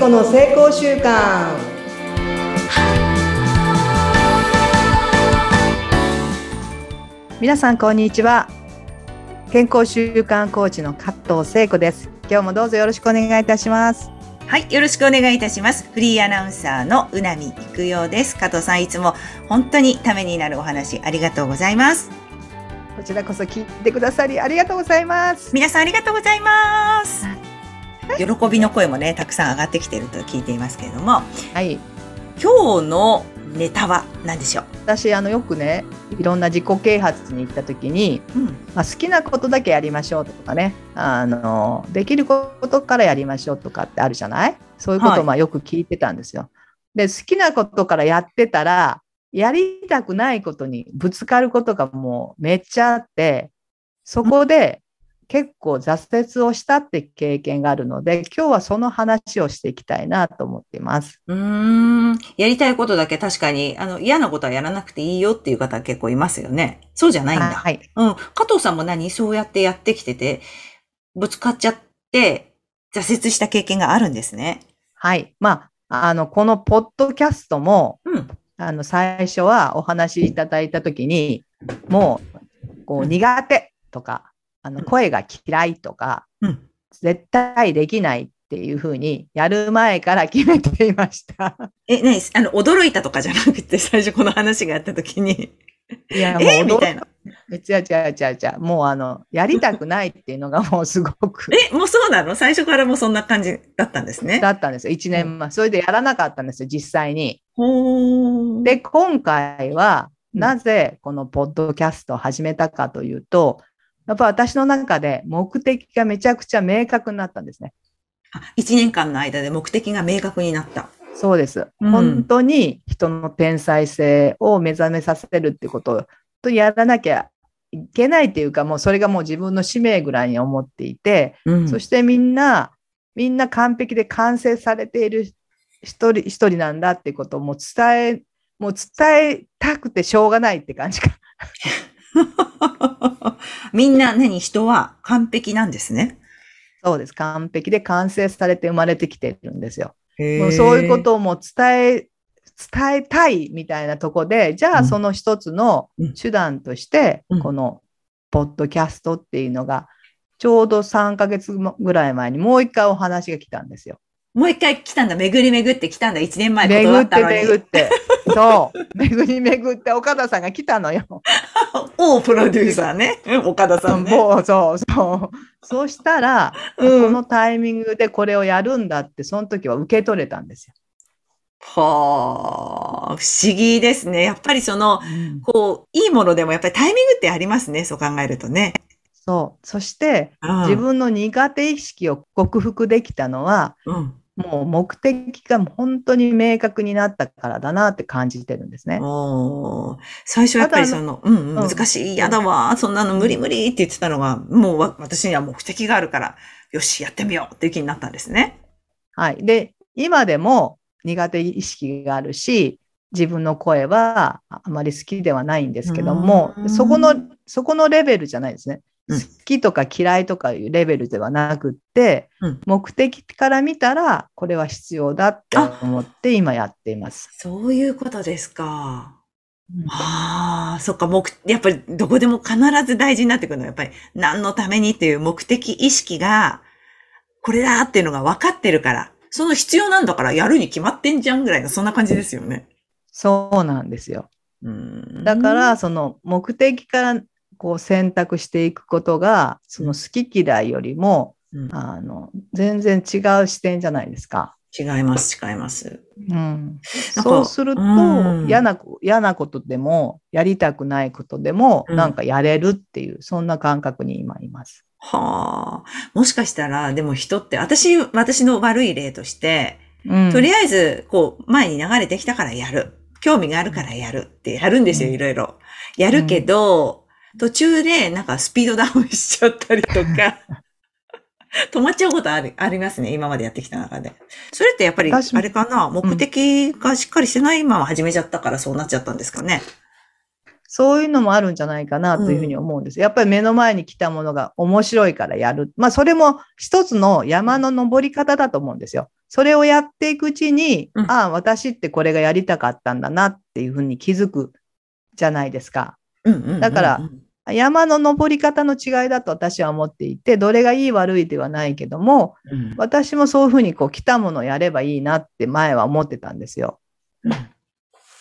子の成功習慣皆さんこんにちは健康習慣コーチの加藤聖子です今日もどうぞよろしくお願いいたしますはい、よろしくお願いいたします。フリーアナウンサーのうなみいくようです。加藤さん、いつも本当にためになるお話ありがとうございます。こちらこそ聞いてくださりありがとうございます皆さんありがとうございます。喜びの声もね、たくさん上がってきていると聞いていますけれども、はい今日のネタは何でしょう？私あのよくねいろんな自己啓発に行った時に、うん。まあ、好きなことだけやりましょうとかねあのできることからやりましょうとかってあるじゃない？そういうことをまあよく聞いてたんですよ。で好きなことからやってたらやりたくないことにぶつかることがもうめっちゃあってそこで結構挫折をしたって経験があるので今日はその話をしていきたいなと思っています。うーん。やりたいことだけ確かに、あの、嫌なことはやらなくていいよっていう方結構いますよね。そうじゃないんだ。はい、うん。加藤さんも何？そうやってやってきてて、ぶつかっちゃって、挫折した経験があるんですね。はい。まあ、あの、このポッドキャストも、うん。あの、最初はお話しいただいたときに、もう、こう、うん苦手とか、あの、うん声が嫌いとか、うん。絶対できないっていうふうに、やる前から決めていました。え、何？あの、驚いたとかじゃなくて、最初この話があった時に、いや、もうえみ驚たいな。違う違う違う違う。もうあの、やりたくないっていうのがもうすごく、え、もうそうなの？最初からもうそんな感じだったんですね。だったんですよ。1年前。それでやらなかったんですよ、実際に。ほー。で、今回は、うんなぜこのポッドキャストを始めたかというと、やっぱ私の中で目的がめちゃくちゃ明確になったんですね。あ一年間の間で目的が明確になった。そうです。うん本当に人の天才性を目覚めさせるってことをとやらなきゃいけないっていうか、もうそれがもう自分の使命ぐらいに思っていて、うんそしてみんな、みんな完璧で完成されている一人一人なんだってことをもう伝え、もう伝えたくてしょうがないって感じか。みんな何人は完璧なんですね。そうです。完璧で完成されて生まれてきてるんですよ。ももうそういうことをもう伝え、伝えたいみたいなとこで、じゃうんあその一つのうん手段としてうん、このポッドキャストっていうのが、ちょうど3ヶ月ぐらい前にもう一回お話が来たんですよ。もう一回来たんだ。巡り巡って来たんだ。一年前巡って断ったのに。巡って。そう。巡り巡って岡田さんが来たのよ。おプロデューサーね。うん岡田さんね。もうそうそう。そうしたら、うんこのタイミングでこれをやるんだって、その時は受け取れたんですよ。はあ、不思議ですね。やっぱりその、こう、いいものでもやっぱりタイミングってありますね。そう考えるとね。そう。そして、うん自分の苦手意識を克服できたのは、うん。もう目的が本当に明確になったからだなって感じてるんですね。最初やっぱりその、うん難しい、嫌だわ、そんなの無理無理って言ってたのが、もうわ私には目的があるから、よし、やってみようっていう気になったんですね。はい。で、今でも苦手意識があるし、自分の声はあまり好きではないんですけどもう、んそこの、そこのレベルじゃないですね。うん好きとか嫌いとかいうレベルではなくって、うん目的から見たらこれは必要だって思って今やっています。そういうことですか。うんああ、そっか、目、やっぱりどこでも必ず大事になってくるのは、やっぱり何のためにっていう目的意識が、これだっていうのが分かってるから、その必要なんだからやるに決まってんじゃんぐらいの、そんな感じですよね。そうなんですよ。うんだから、、その目的からこう選択していくことが、その好き嫌いよりも、うんあの、全然違う視点じゃないですか。違います、違います。うん、そうするとうん嫌な、嫌なことでも、やりたくないことでも、うんなんかやれるっていう、そんな感覚に今います。はあ。もしかしたら、でも人って、私、私の悪い例として、うん、とりあえず、こう、前に流れてきたからやる。興味があるからやるってやるんですよ、うんいろいろ。やるけど、途中でなんかスピードダウンしちゃったりとか、止まっちゃうことある、ありますね、今までやってきた中で。それってやっぱり、あれかな、目的がしっかりしてないまま始めちゃったからそうなっちゃったんですかね？そういうのもあるんじゃないかなというふうに思うんです。やっぱり目の前に来たものが面白いからやる。まあそれも一つの山の登り方だと思うんですよ。それをやっていくうちに、うんああ、私ってこれがやりたかったんだなっていうふうに気づくじゃないですか。だから山の登り方の違いだと私は思っていて、どれがいい悪いではないけども、うん。私もそういうふうにこう来たものをやればいいなって前は思ってたんですよ。うん。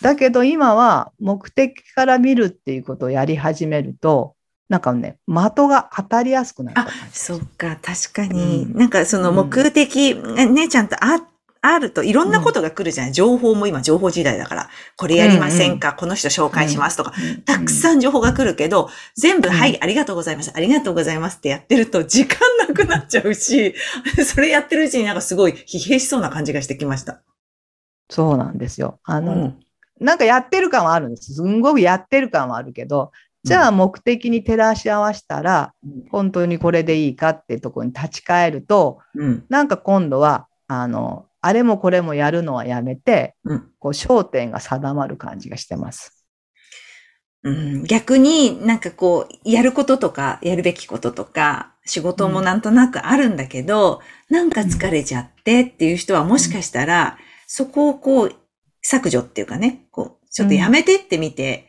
だけど今は目的から見るっていうことをやり始めると、なんかね、的が当たりやすくなったあそっか、確かに。うん。なんかその目的、ね、ちゃんとあ、あるといろんなことが来るじゃない、情報も今情報時代だから、これやりませんか、この人紹介しますとか、たくん。さん情報が来るけど、全部、うん。はい、ありがとうございます、ありがとうございますってやってると、時間なくなっちゃうし、それやってるうちになんかすごい疲弊しそうな感じがしてきました。そうなんですよ。あの、うん。なんかやってる感はあるんです。すんごくやってる感はあるけど、じゃあ目的に照らし合わせたら、本当にこれでいいかっていうところに立ち返ると、うん。なんか今度は、あの、あれもこれもやるのはやめて、うん。こう焦点が定まる感じがしてます。うん、逆になんかこう、やることとか、やるべきこととか、仕事もなんとなくあるんだけど、なんか疲れちゃってっていう人はもしかしたら、そこをこう、削除っていうかね、こう、ちょっとやめてってみて、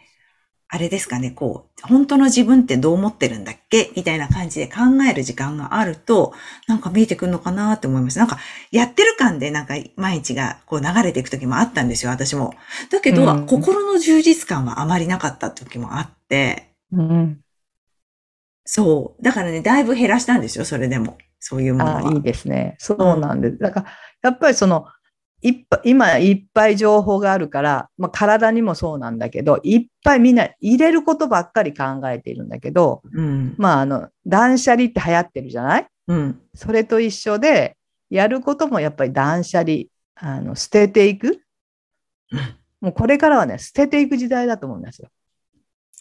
あれですかね、こう、本当の自分ってどう思ってるんだっけ？みたいな感じで考える時間があると、なんか見えてくるのかなって思います。なんか、やってる感でなんか毎日がこう流れていく時もあったんですよ、私も。だけど、うん心の充実感はあまりなかった時もあって、うん。そう。だからね、だいぶ減らしたんですよ、それでも。そういうものは。あいいですね。そうなんです。だから、やっぱりその、今いっぱい情報があるから、まあ、体にもそうなんだけど、いっぱいみんな入れることばっかり考えているんだけど、うん。まあ、あの、断捨離って流行ってるじゃない？うん。それと一緒で、やることもやっぱり断捨離、あの、捨てていく？もうこれからはね、捨てていく時代だと思うんですよ。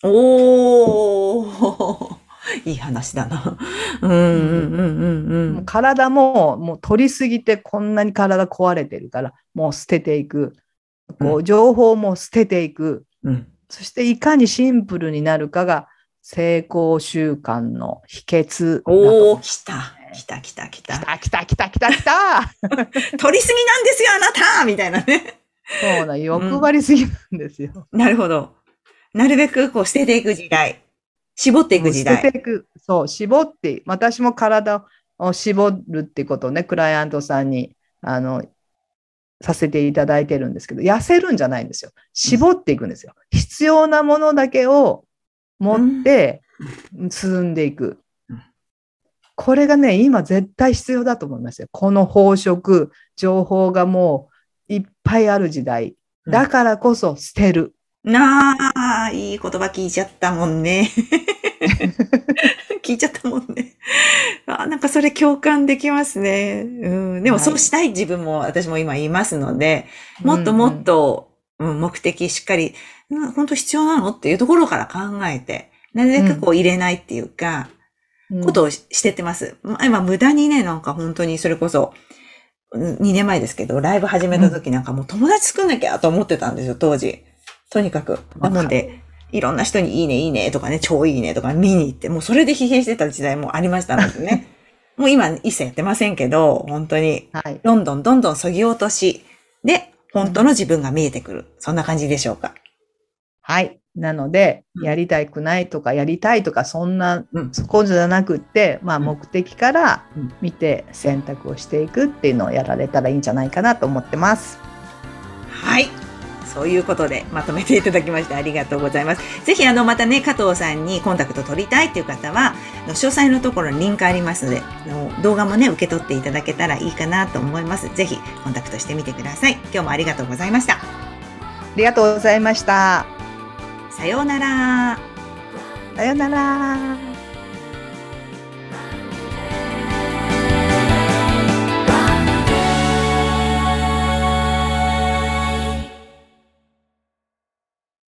おー。いい話だな。うん、うん、うん、うんもう体ももう取りすぎてこんなに体壊れてるから、もう捨てていく。こう、情報も捨てていく。うん。うん。そしていかにシンプルになるかが成功習慣の秘訣。おー、来た。来た、来た、来た。来た来た来た来た 取りすぎなんですよ、あなたみたいなね。そうだ、欲張りすぎなんですよ。なるほど。なるべくこう捨てていく時代。絞っていく時代。ていく。そう、絞って、私も体を絞るってことをね、クライアントさんに、あの、させていただいてるんですけど、痩せるんじゃないんですよ。絞っていくんですよ。必要なものだけを持って進んでいくうん。これがね、今絶対必要だと思いますよ。この飽食、情報がもういっぱいある時代。だからこそ捨てる。なあ、いい言葉聞いちゃったもんね。聞いちゃったもんね。あなんかそれ共感できますね。うん、でもはいそうしたい自分も私も今いますので、もっともっと、うん目的しっかり、うん本当必要なのっていうところから考えて、なるべくこう入れないっていうか、うんことをししてってます。ま今無駄にね、なんか本当にそれこそ、2年前ですけど、ライブ始めた時なんかもう友達作んなきゃと思ってたんですよ、当時。とにかく。なので、いろんな人にいいね、いいねとかね、超いいねとか見に行って、もうそれで疲弊してた時代もありましたのでね。もう今一切やってませんけど、本当に、はい。どんどんどんどん削ぎ落とし、で、本当の自分が見えてくる。そんな感じでしょうか。はい。なので、うんやりたくないとか、やりたいとか、そんな、うん。そこじゃなくって、まあ、うん目的からうん見て選択をしていくっていうのをやられたらいいんじゃないかなと思ってます。はい。そういうことでまとめていただきましてありがとうございます。ぜひあのまたね、加藤さんにコンタクト取りたいっていう方は、詳細のところにリンクありますので、動画もね、受け取っていただけたらいいかなと思います。ぜひコンタクトしてみてください。今日もありがとうございました。ありがとうございました。さようなら。さようなら。